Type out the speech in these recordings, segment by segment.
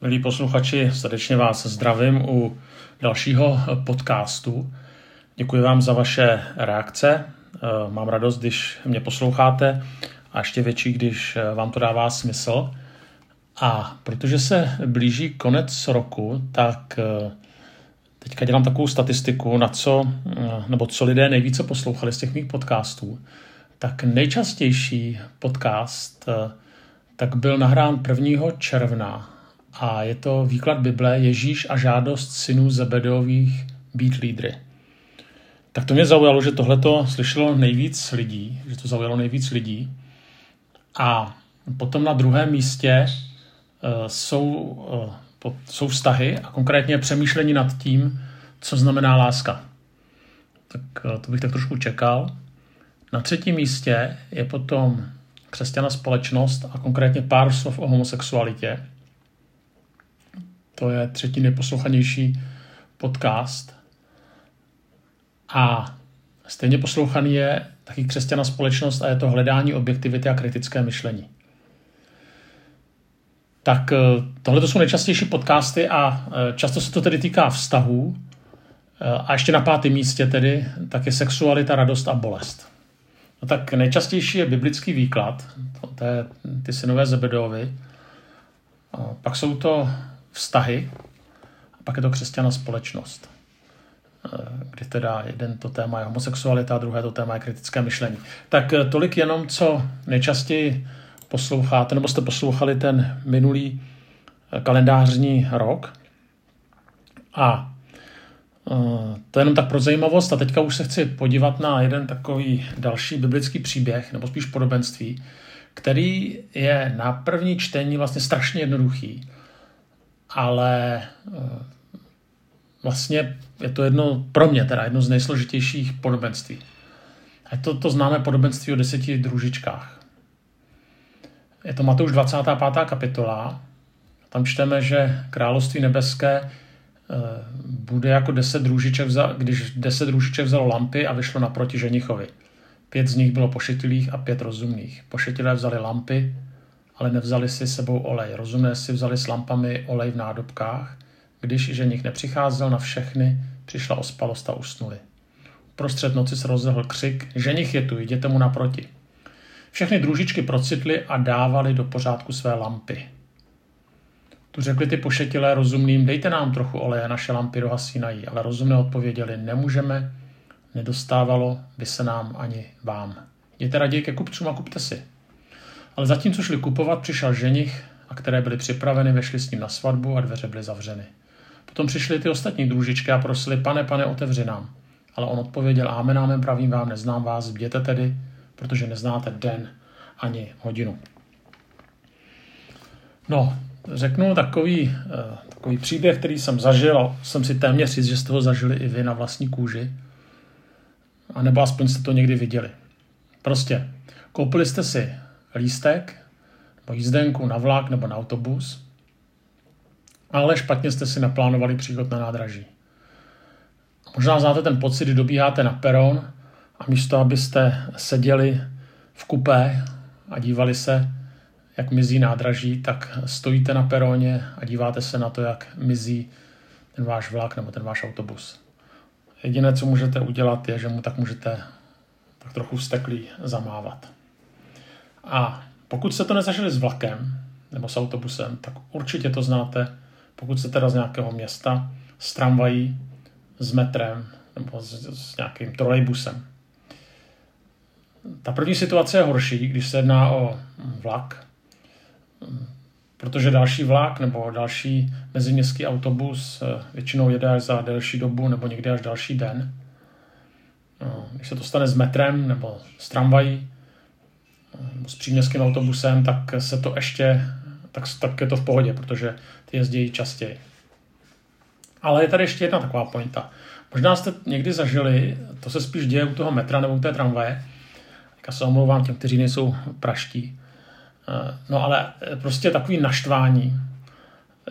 Milí posluchači, srdečně vás zdravím u dalšího podcastu. Děkuji vám za vaše reakce. Eh, mám radost, když mě posloucháte a ještě větší, když vám to dává smysl. A protože se blíží konec roku, tak eh, teďka dělám takovou statistiku, na co, eh, nebo co lidé nejvíce poslouchali z těch mých podcastů. Tak nejčastější podcast tak byl nahrán 1. června a je to výklad Bible Ježíš a žádost synů Zebedeových být lídry. Tak to mě zaujalo, že tohle to slyšelo nejvíc lidí, že to zaujalo nejvíc lidí. A potom na druhém místě uh, jsou, po, jsou vztahy a konkrétně přemýšlení nad tím, co znamená láska. Tak uh, to bych tak trošku čekal. Na třetím místě je potom křesťana společnost a konkrétně pár slov o homosexualitě. To je třetí nejposlouchanější podcast. A stejně poslouchaný je taky křesťana společnost a je to hledání objektivity a kritické myšlení. Tak eh, tohle jsou nejčastější podcasty a eh, často se to tedy týká vztahů. Eh, a ještě na pátém místě tedy tak je sexualita, radost a bolest. No tak nejčastější je biblický výklad, to, to je ty synové Zebedovi. Pak jsou to vztahy a pak je to křesťana společnost, eh, kdy teda jeden to téma je homosexualita a druhé to téma je kritické myšlení. Tak eh, tolik jenom, co nejčastěji posloucháte, nebo jste poslouchali ten minulý eh, kalendářní rok. A to je jenom tak pro zajímavost a teďka už se chci podívat na jeden takový další biblický příběh, nebo spíš podobenství, který je na první čtení vlastně strašně jednoduchý ale eh, vlastně je to jedno, pro mě teda, jedno z nejsložitějších podobenství. A to, to známe podobenství o deseti družičkách. Je to Matouš 25. kapitola. Tam čteme, že království nebeské eh, bude jako deset družiček, vzal, když deset družiček vzalo lampy a vyšlo naproti ženichovi. Pět z nich bylo pošetilých a pět rozumných. Pošetilé vzali lampy, ale nevzali si sebou olej. Rozumné si vzali s lampami olej v nádobkách, když ženich nepřicházel na všechny, přišla ospalost a usnuli. Prostřed noci se rozlehl křik, ženich je tu, jděte mu naproti. Všechny družičky procitly a dávali do pořádku své lampy. Tu řekli ty pošetilé rozumným, dejte nám trochu oleje, naše lampy dohasínají, ale rozumné odpověděli, nemůžeme, nedostávalo by se nám ani vám. Jděte raději ke kupcům a kupte si. Ale zatímco šli kupovat, přišel ženich, a které byly připraveny, vešli s ním na svatbu a dveře byly zavřeny. Potom přišly ty ostatní družičky a prosili, pane, pane, otevři nám. Ale on odpověděl, amen, amen, pravím vám, neznám vás, bděte tedy, protože neznáte den ani hodinu. No, řeknu takový, eh, takový příběh, který jsem zažil a jsem si téměř říct, že jste ho zažili i vy na vlastní kůži. A nebo aspoň jste to někdy viděli. Prostě koupili jste si lístek nebo jízdenku na vlak nebo na autobus, ale špatně jste si naplánovali příchod na nádraží. Možná znáte ten pocit, kdy dobíháte na peron a místo, abyste seděli v kupé a dívali se, jak mizí nádraží, tak stojíte na peroně a díváte se na to, jak mizí ten váš vlak nebo ten váš autobus. Jediné, co můžete udělat, je, že mu tak můžete tak trochu vsteklý zamávat. A pokud jste to nezažili s vlakem nebo s autobusem, tak určitě to znáte, pokud jste teda z nějakého města, s tramvají, s metrem nebo s, s nějakým trolejbusem. Ta první situace je horší, když se jedná o vlak, protože další vlak nebo další meziměstský autobus eh, většinou jede až za delší dobu nebo někdy až další den. No, když se to stane s metrem nebo s tramvají, s příměstským autobusem, tak se to ještě, tak, tak je to v pohodě, protože ty jezdí častěji. Ale je tady ještě jedna taková pointa. Možná jste někdy zažili, to se spíš děje u toho metra nebo u té tramvaje, já se omlouvám těm, kteří nejsou praští, eh, no ale prostě takový naštvání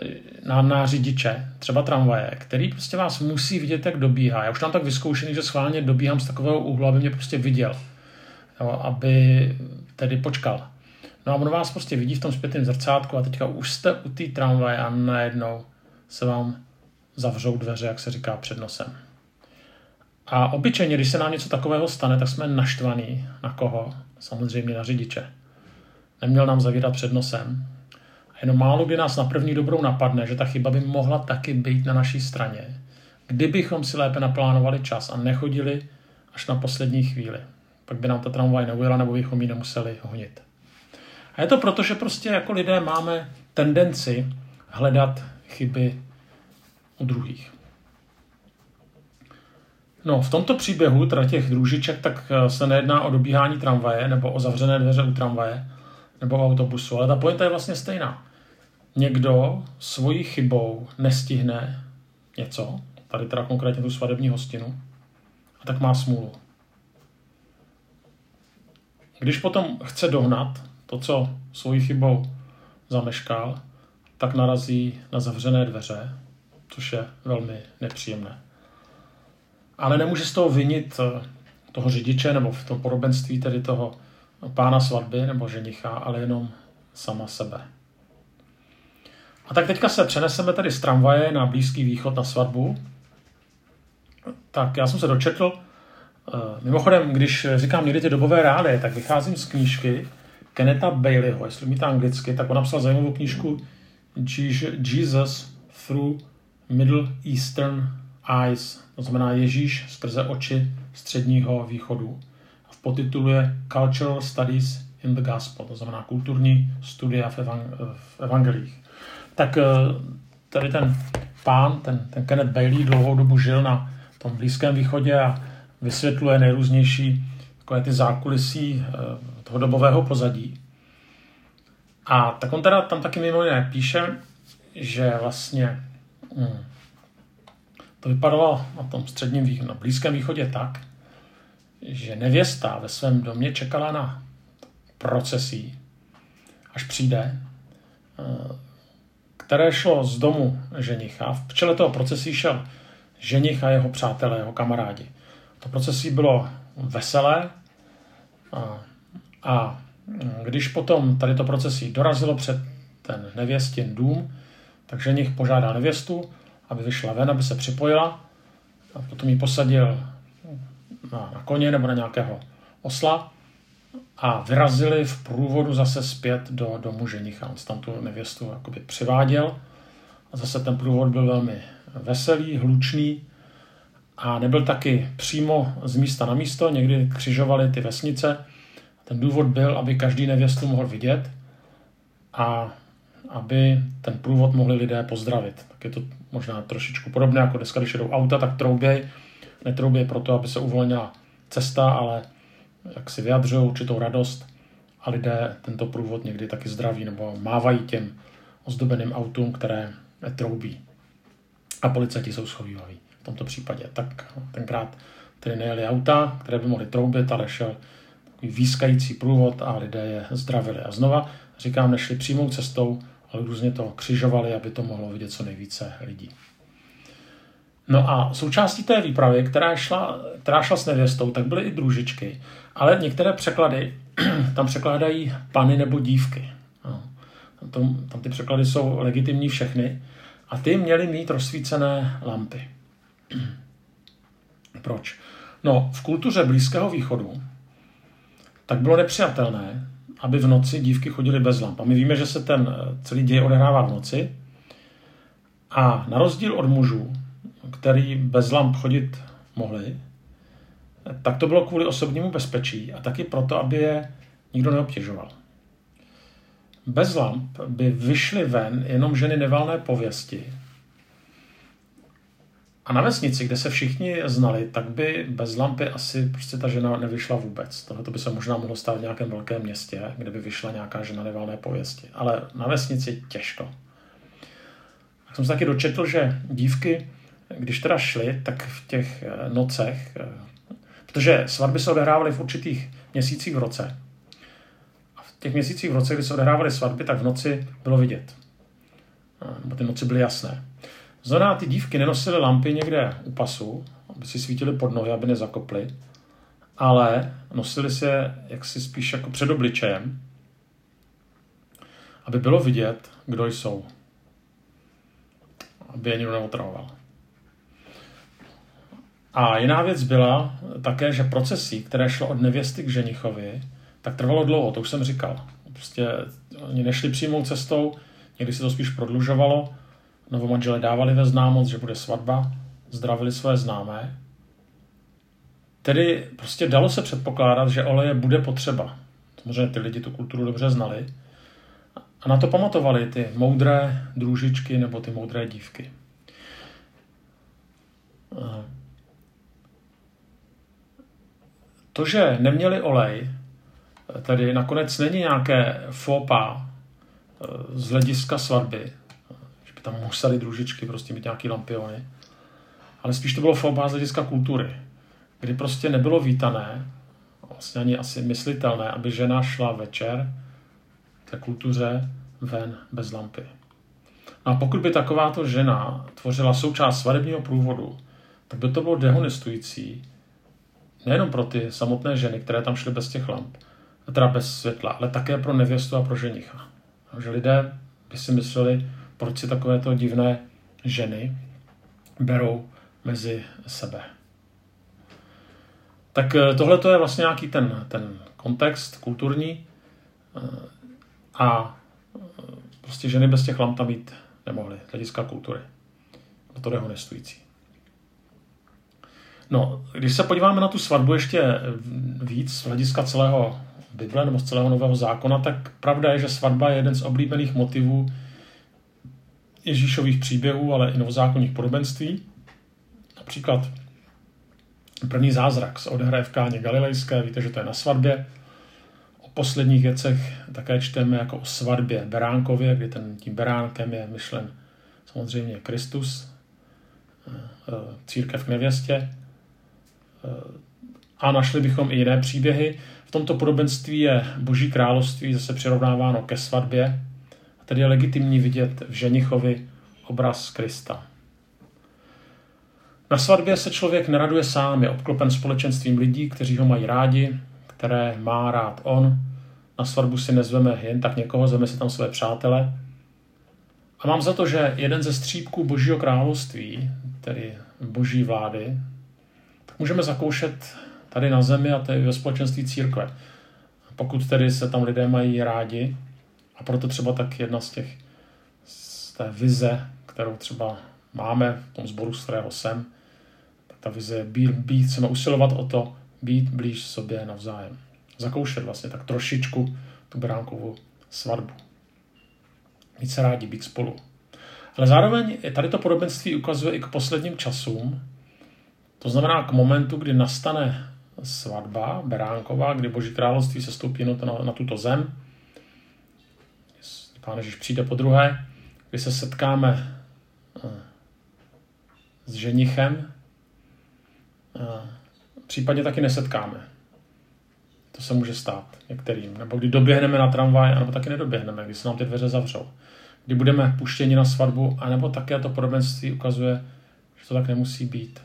eh, na, na řidiče, třeba tramvaje, který prostě vás musí vidět, jak dobíhá. Já už mám tak vyzkoušený, že schválně dobíhám z takového úhlu, aby mě prostě viděl. Jo, aby tedy počkal. No a on vás prostě vidí v tom zpětném zrcátku a teďka už jste u té tramvaje a najednou se vám zavřou dveře, jak se říká, před nosem. A obyčejně, když se nám něco takového stane, tak jsme naštvaní. Na koho? Samozřejmě na řidiče. Neměl nám zavírat před nosem. A jenom málo kdy nás na první dobrou napadne, že ta chyba by mohla taky být na naší straně. Kdybychom si lépe naplánovali čas a nechodili až na poslední chvíli. Pak by nám ta tramvaj neujela, nebo bychom ji nemuseli honit. A je to proto, že prostě jako lidé máme tendenci hledat chyby u druhých. No, v tomto příběhu, teda těch družiček, tak eh, se nejedná o dobíhání tramvaje nebo o zavřené dveře u tramvaje nebo autobusu, ale ta pointa je vlastně stejná. Někdo svojí chybou nestihne něco, tady teda konkrétně tu svadební hostinu, a tak má smůlu. Když potom chce dohnat to, co svojí chybou zameškal, tak narazí na zavřené dveře, což je velmi nepříjemné. Ale nemůže z toho vinit eh, toho řidiče nebo v tom podobenství tedy toho pána svatby nebo ženicha, ale jenom sama sebe. A tak teďka se přeneseme tady z tramvaje na Blízký východ na svatbu. Tak já jsem se dočetl, mimochodem, když říkám někdy ty dobové reálie, tak vycházím z knížky Keneta Baileyho, jestli umíte anglicky, tak on napsal zajímavou knížku Jesus Through Middle Eastern Eyes, to znamená Ježíš skrze oči středního východu. A v podtitulu je Cultural Studies in the Gospel, to znamená kulturní studia v, evang- v evangelích. Tak eh, tady ten pán, ten, ten Kenneth Bailey, dlouhou dobu žil na tom Blízkém východě a vysvětluje nejrůznější takové ty zákulisí eh, toho dobového pozadí. A tak on teda tam taky mimo jiné píše, že vlastně hmm, to vypadalo na tom středním východě, na Blízkém východě tak, že nevěsta ve svém domě čekala na procesí, až přijde, eh, které šlo z domu ženicha. V čele toho procesí šel ženich a jeho přátelé, jeho kamarádi. To procesí bylo veselé a, a když potom tady to procesí dorazilo před ten nevěstin dům, tak ženich požádal nevěstu, aby vyšla ven, aby se připojila a potom ji posadil na, na koně nebo na nějakého osla a vyrazili v průvodu zase zpět do domu ženicha. On tam tu nevěstu jakoby přiváděl a zase ten průvod byl velmi veselý, hlučný a nebyl taky přímo z místa na místo, někdy křižovali ty vesnice. Ten důvod byl, aby každý nevěstu mohl vidět a aby ten průvod mohli lidé pozdravit. Tak je to možná trošičku podobné, jako dneska, když jedou auta, tak trouběj. Netrouběj proto, aby se uvolnila cesta, ale jak si vyjadřují určitou radost a lidé tento průvod někdy taky zdraví nebo mávají těm ozdobeným autům, které troubí. A policajti jsou schovývaví tomto případě. Tak tenkrát tedy nejeli auta, které by mohly troubit, ale šel takový výskající průvod a lidé je zdravili. A znova říkám, nešli přímou cestou, ale různě to křižovali, aby to mohlo vidět co nejvíce lidí. No a součástí té výpravy, která šla, která šla s nevěstou, tak byly i družičky, ale některé překlady tam překládají pany nebo dívky. No. Tam, tam ty překlady jsou legitimní všechny a ty měly mít rozsvícené lampy. Proč? No, v kultuře Blízkého východu tak bylo nepřijatelné, aby v noci dívky chodily bez lamp. A my víme, že se ten eh, celý děj odehrává v noci. A na rozdíl od mužů, který bez lamp chodit mohli, tak to bylo kvůli osobnímu bezpečí a taky proto, aby je nikdo neobtěžoval. Bez lamp by vyšly ven jenom ženy nevalné pověsti. A na vesnici, kde se všichni znali, tak by bez lampy asi prostě ta žena nevyšla vůbec. Tohle by se možná mohlo stát v nějakém velkém městě, kde by vyšla nějaká žena nevalné pověsti. Ale na vesnici těžko. Tak jsem se taky dočetl, že dívky, když teda šly, tak v těch eh, nocech, eh, protože svatby se odehrávaly v určitých měsících v roce, těch měsících v roce, kdy se odehrávaly svatby, tak v noci bylo vidět. Nebo ty noci byly jasné. Znamená, ty dívky nenosily lampy někde u pasu, aby si svítily pod nohy, aby nezakoply, ale nosili se jaksi spíš jako před obličejem. aby bylo vidět, kdo jsou. Aby je nikdo neotravoval. A jiná věc byla také, že procesí, které šlo od nevěsty k ženichovi, tak trvalo dlouho, to už jsem říkal. Prostě oni nešli přímou cestou, někdy se to spíš prodlužovalo, novomanželé dávali ve známost, že bude svatba, zdravili své známé. Tedy prostě dalo se předpokládat, že oleje bude potřeba. Samozřejmě ty lidi tu kulturu dobře znali. A na to pamatovali ty moudré družičky nebo ty moudré dívky. To, že neměli olej, tedy nakonec není nějaké fopa eh, z hlediska svatby, tam museli družičky prostě mít nějaký lampiony, ale spíš to bylo fopa z hlediska kultury, kdy prostě nebylo vítané, vlastně ani asi myslitelné, aby žena šla večer v té kultuře ven bez lampy. No a pokud by takováto žena tvořila součást svadebního průvodu, tak by to bylo dehonestující nejenom pro ty samotné ženy, které tam šly bez těch lamp, teda bez světla, ale také pro nevěstu a pro ženicha. Že lidé by si mysleli, proč si takovéto divné ženy berou mezi sebe. Tak eh, tohle to je vlastně nějaký ten, ten kontext kulturní eh, a eh, prostě ženy bez těch lamp tam mít nemohly, hlediska kultury. To je honestující. No, když se podíváme na tu svatbu ještě víc z hlediska celého Bible nebo z celého Nového zákona, tak pravda je, že svatba je jeden z oblíbených motivů Ježíšových příběhů, ale i novozákonních podobenství. Například první zázrak se odehraje v Káně Galilejské, víte, že to je na svatbě. O posledních věcech také čteme jako o svatbě Beránkově, kdy ten, tím beránkem je myšlen samozřejmě Kristus, eh, eh, církev k nevěstě. Eh, a našli bychom i jiné příběhy. V tomto podobenství je Boží království zase přirovnáváno ke svatbě, tedy je legitimní vidět v ženichovi obraz Krista. Na svatbě se člověk neraduje sám, je obklopen společenstvím lidí, kteří ho mají rádi, které má rád on. Na svatbu si nezveme jen tak někoho, zveme si tam své přátele. A mám za to, že jeden ze střípků Božího království, tedy Boží vlády, tak můžeme zakoušet tady na zemi a tady ve společenství církve. Pokud tedy se tam lidé mají rádi, a proto třeba tak jedna z těch z té vize, kterou třeba máme v tom sboru, z kterého jsem, tak ta vize je být, být, chceme usilovat o to, být blíž sobě navzájem. Zakoušet vlastně tak trošičku tu bránkovou svatbu. Mít se rádi, být spolu. Ale zároveň tady to podobenství ukazuje i k posledním časům, to znamená k momentu, kdy nastane svatba beránková, kdy Boží království se stoupí na, na tuto zem. Pán Ježíš přijde po druhé, kdy se setkáme eh, s ženichem, eh, případně taky nesetkáme. To se může stát některým. Nebo kdy doběhneme na tramvaj, anebo taky nedoběhneme, když se nám ty dveře zavřou. Kdy budeme puštěni na svatbu, anebo také to podobenství ukazuje, že to tak nemusí být.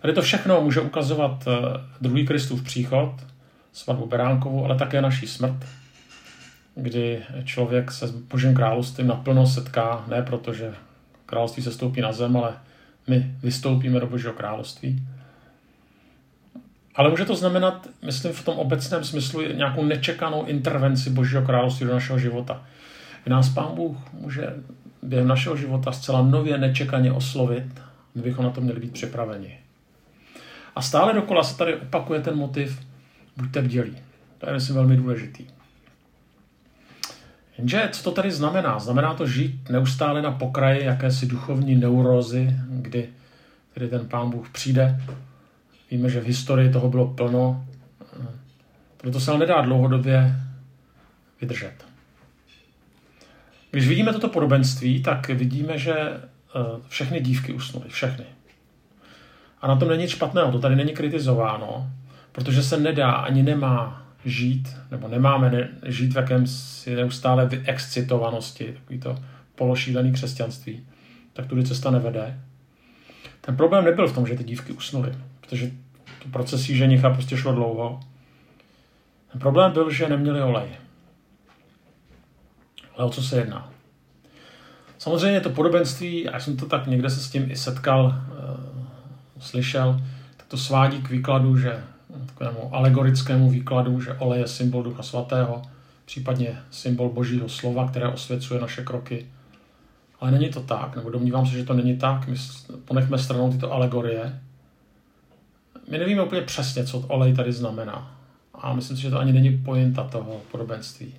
Tady to všechno může ukazovat eh, druhý Kristův příchod, svatbu Beránkovu, ale také naší smrt, kdy člověk se s Božím královstvím naplno setká, ne proto, že království se stoupí na zem, ale my vystoupíme do Božího království. Ale může to znamenat, myslím v tom obecném smyslu, nějakou nečekanou intervenci Božího království do našeho života. I nás Pán Bůh může během našeho života zcela nově nečekaně oslovit, my bychom na to měli být připraveni. A stále dokola se tady opakuje ten motiv buďte bdělí. To je myslím velmi důležitý. Jenže co to tady znamená? Znamená to žít neustále na pokraji jakési duchovní neurózy, kdy tedy ten pán Bůh přijde. Víme, že v historii toho bylo plno, proto se ale nedá dlouhodobě vydržet. Když vidíme toto podobenství, tak vidíme, že eh, všechny dívky usnuly. Všechny. A na tom není nic špatného, to tady není kritizováno, protože se nedá ani nemá žít, nebo nemáme ne, žít v jakémsi neustále excitovanosti, takový to pološílený křesťanství, tak tudy cesta nevede. Ten problém nebyl v tom, že ty dívky usnuly, protože to procesí ženicha prostě šlo dlouho. Ten problém byl, že neměli olej. Ale o co se jedná? Samozřejmě to podobenství, a já jsem to tak někde se s tím i setkal, e, slyšel, tak to svádí k výkladu, že takovému alegorickému výkladu, že olej je symbol Ducha Svatého, případně symbol Božího slova, které osvěcuje naše kroky. Ale není to tak, nebo domnívám se, že to není tak. My ponechme stranou tyto alegorie. My nevíme úplně přesně, co olej tady znamená. A myslím si, že to ani není pointa toho podobenství.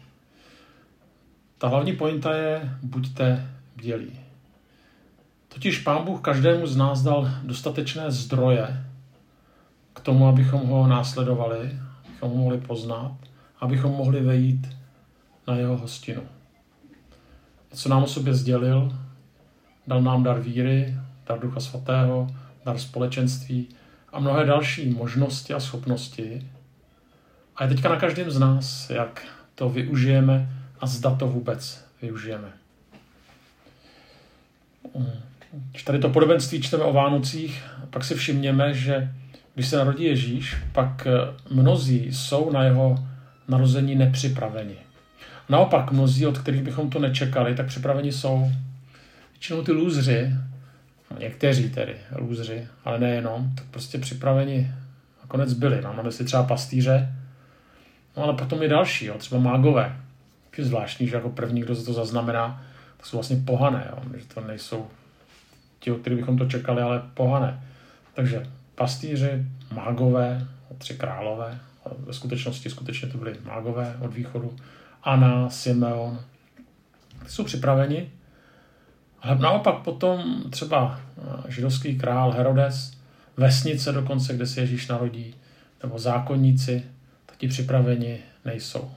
Ta hlavní pointa je, buďte bdělí. Totiž Pán Bůh každému z nás dal dostatečné zdroje k tomu, abychom ho následovali, abychom ho mohli poznat, abychom mohli vejít na jeho hostinu. Co nám o sobě sdělil, dal nám dar víry, dar Ducha Svatého, dar společenství a mnohé další možnosti a schopnosti. A je teďka na každém z nás, jak to využijeme a zda to vůbec využijeme. Když tady to podobenství čteme o Vánocích, pak si všimněme, že když se narodí Ježíš, pak mnozí jsou na jeho narození nepřipraveni. Naopak mnozí, od kterých bychom to nečekali, tak připraveni jsou. Většinou ty lůzři, no někteří tedy lůzři, ale nejenom, tak prostě připraveni nakonec byli. Mám na mysli třeba pastýře, no ale potom i další, jo, třeba mágové. Je zvláštní, že jako první, kdo se to zaznamená, to jsou vlastně pohané, jo, že to nejsou ti, od kterých bychom to čekali, ale pohané. Takže pastýři, mágové, tři králové, ve skutečnosti skutečně to byli mágové od východu, Anna, Simeon, ty jsou připraveni. Ale naopak potom třeba eh, židovský král Herodes, vesnice dokonce, kde se Ježíš narodí, nebo zákonníci, tak ti připraveni nejsou.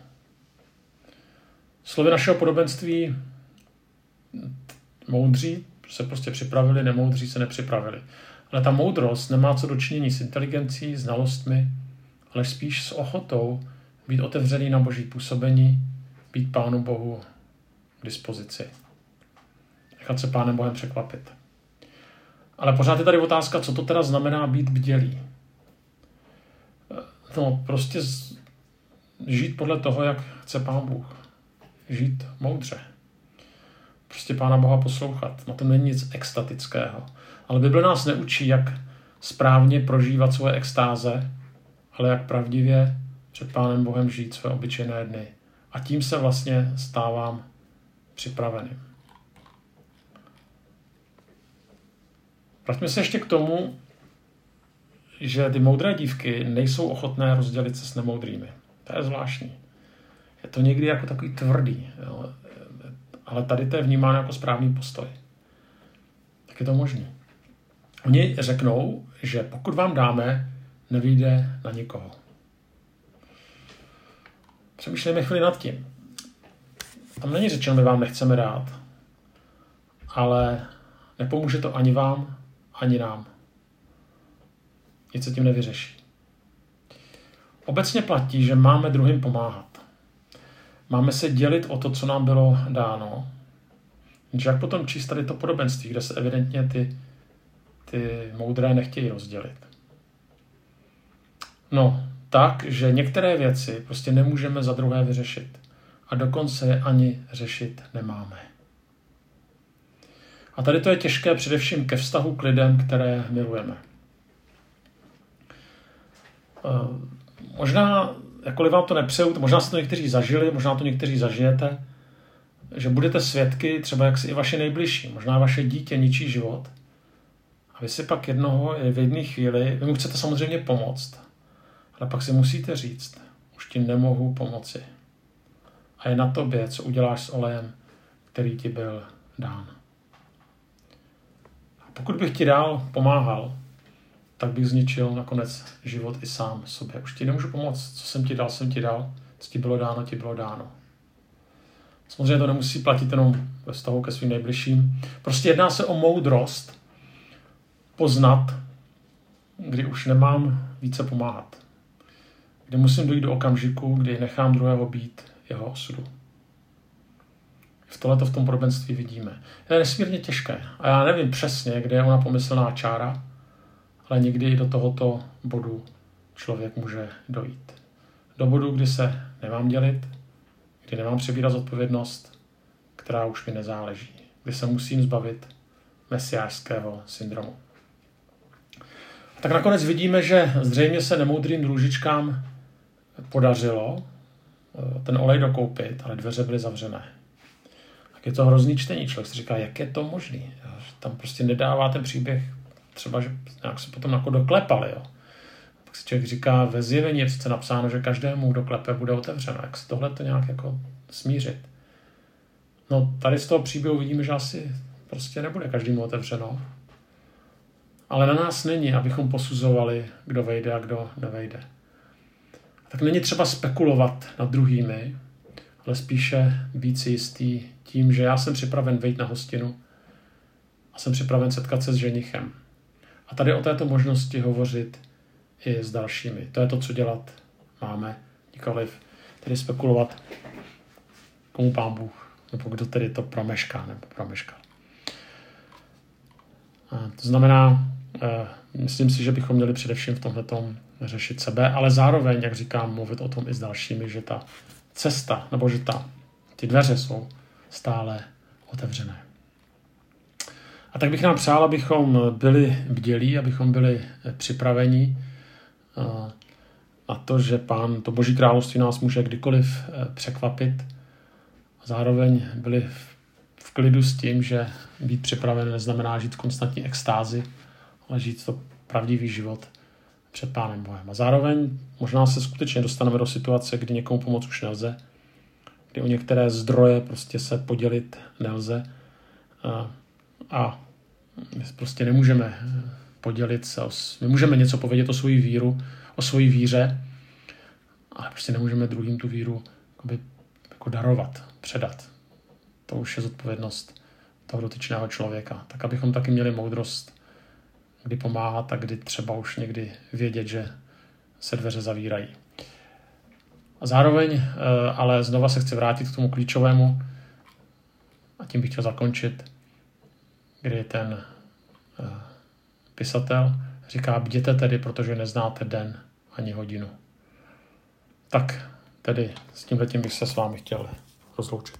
Slovy našeho podobenství moudří se prostě připravili, nemoudří se nepřipravili. Ale ta moudrost nemá co dočinění s inteligencí, znalostmi, ale spíš s ochotou být otevřený na boží působení být Pánu Bohu k dispozici. Nechat se Pánem Bohem překvapit. Ale pořád je tady otázka, co to teda znamená být bdělý. No, prostě žít podle toho, jak chce Pán Bůh. Žít moudře. Prostě Pána Boha poslouchat. Na tom není nic extatického. Ale Bible nás neučí, jak správně prožívat svoje extáze, ale jak pravdivě před Pánem Bohem žít své obyčejné dny a tím se vlastně stávám připraveným. Vraťme se ještě k tomu, že ty moudré dívky nejsou ochotné rozdělit se s nemoudrými. To je zvláštní. Je to někdy jako takový tvrdý, jo? ale tady to je vnímáno jako správný postoj. Tak je to možný. Oni řeknou, že pokud vám dáme, nevíde na nikoho. Přemýšlejme chvíli nad tím. Tam není řečeno, my vám nechceme dát, ale nepomůže to ani vám, ani nám. Nic se tím nevyřeší. Obecně platí, že máme druhým pomáhat. Máme se dělit o to, co nám bylo dáno. Jak potom číst tady to podobenství, kde se evidentně ty, ty moudré nechtějí rozdělit. No, tak, že některé věci prostě nemůžeme za druhé vyřešit. A dokonce je ani řešit nemáme. A tady to je těžké především ke vztahu k lidem, které milujeme. Eh, možná, jakkoliv vám to nepřeju, možná jste to někteří zažili, možná to někteří zažijete, že budete svědky, třeba jak si i vaše nejbližší, možná vaše dítě ničí život. Vy si pak jednoho v jedné chvíli, vy mu chcete samozřejmě pomoct, ale pak si musíte říct, už ti nemohu pomoci. A je na tobě, co uděláš s olejem, který ti byl dán. A pokud bych ti dál pomáhal, tak bych zničil nakonec život i sám sobě. Už ti nemůžu pomoct. Co jsem ti dal, jsem ti dal. Co ti bylo dáno, ti bylo dáno. Samozřejmě to nemusí platit jenom ve vztahu ke svým nejbližším. Prostě jedná se o moudrost poznat, kdy už nemám více pomáhat kdy musím dojít do okamžiku, kdy nechám druhého být jeho osudu. V tohle v tom podobenství vidíme. Je nesmírně těžké. A já nevím přesně, kde je ona pomyslná čára, ale někdy i do tohoto bodu člověk může dojít. Do bodu, kdy se nemám dělit, kdy nemám přebírat zodpovědnost, která už mi nezáleží, kdy se musím zbavit mesiářského syndromu. Tak nakonec vidíme, že zřejmě se nemoudrým družičkám podařilo eh, ten olej dokoupit, ale dveře byly zavřené. Tak je to hrozný čtení. Člověk si říká, jak je to možný. Tam prostě nedává ten příběh třeba, že nějak se potom jako doklepali. Jo. Pak si člověk říká, ve zjevení je přece napsáno, že každému, kdo klepe, bude otevřeno. Jak se tohle to nějak jako smířit? No tady z toho příběhu vidíme, že asi prostě nebude každému otevřeno. Ale na nás není, abychom posuzovali, kdo vejde a kdo nevejde. Tak není třeba spekulovat nad druhými, ale spíše být si jistý tím, že já jsem připraven vejít na hostinu a jsem připraven setkat se s ženichem. A tady o této možnosti hovořit i s dalšími. To je to, co dělat máme, nikoliv tedy spekulovat, komu pán Bůh, nebo kdo tedy to promešká nebo promešká. A to znamená, myslím si, že bychom měli především v tomhle řešit sebe, ale zároveň, jak říkám, mluvit o tom i s dalšími, že ta cesta, nebo že ta, ty dveře jsou stále otevřené. A tak bych nám přál, abychom byli bdělí, abychom byli připraveni eh, na to, že pán, to boží království nás může kdykoliv eh, překvapit. A zároveň byli v klidu s tím, že být připraven neznamená žít v konstantní extázi, ale žít to pravdivý život před Pánem Bohem. A zároveň možná se skutečně dostaneme do situace, kdy někomu pomoct už nelze, kdy o některé zdroje prostě se podělit nelze a, a my prostě nemůžeme podělit se, my můžeme něco povědět o svoji víru, o svoji víře, ale prostě nemůžeme druhým tu víru jakoby, jako darovat, předat. To už je zodpovědnost toho dotyčného člověka. Tak abychom taky měli moudrost kdy pomáhat a kdy třeba už někdy vědět, že se dveře zavírají. A zároveň, eh, ale znova se chci vrátit k tomu klíčovému a tím bych chtěl zakončit, kdy ten eh, pisatel říká, bděte tedy, protože neznáte den ani hodinu. Tak tedy s tímhle tím bych se s vámi chtěl rozloučit.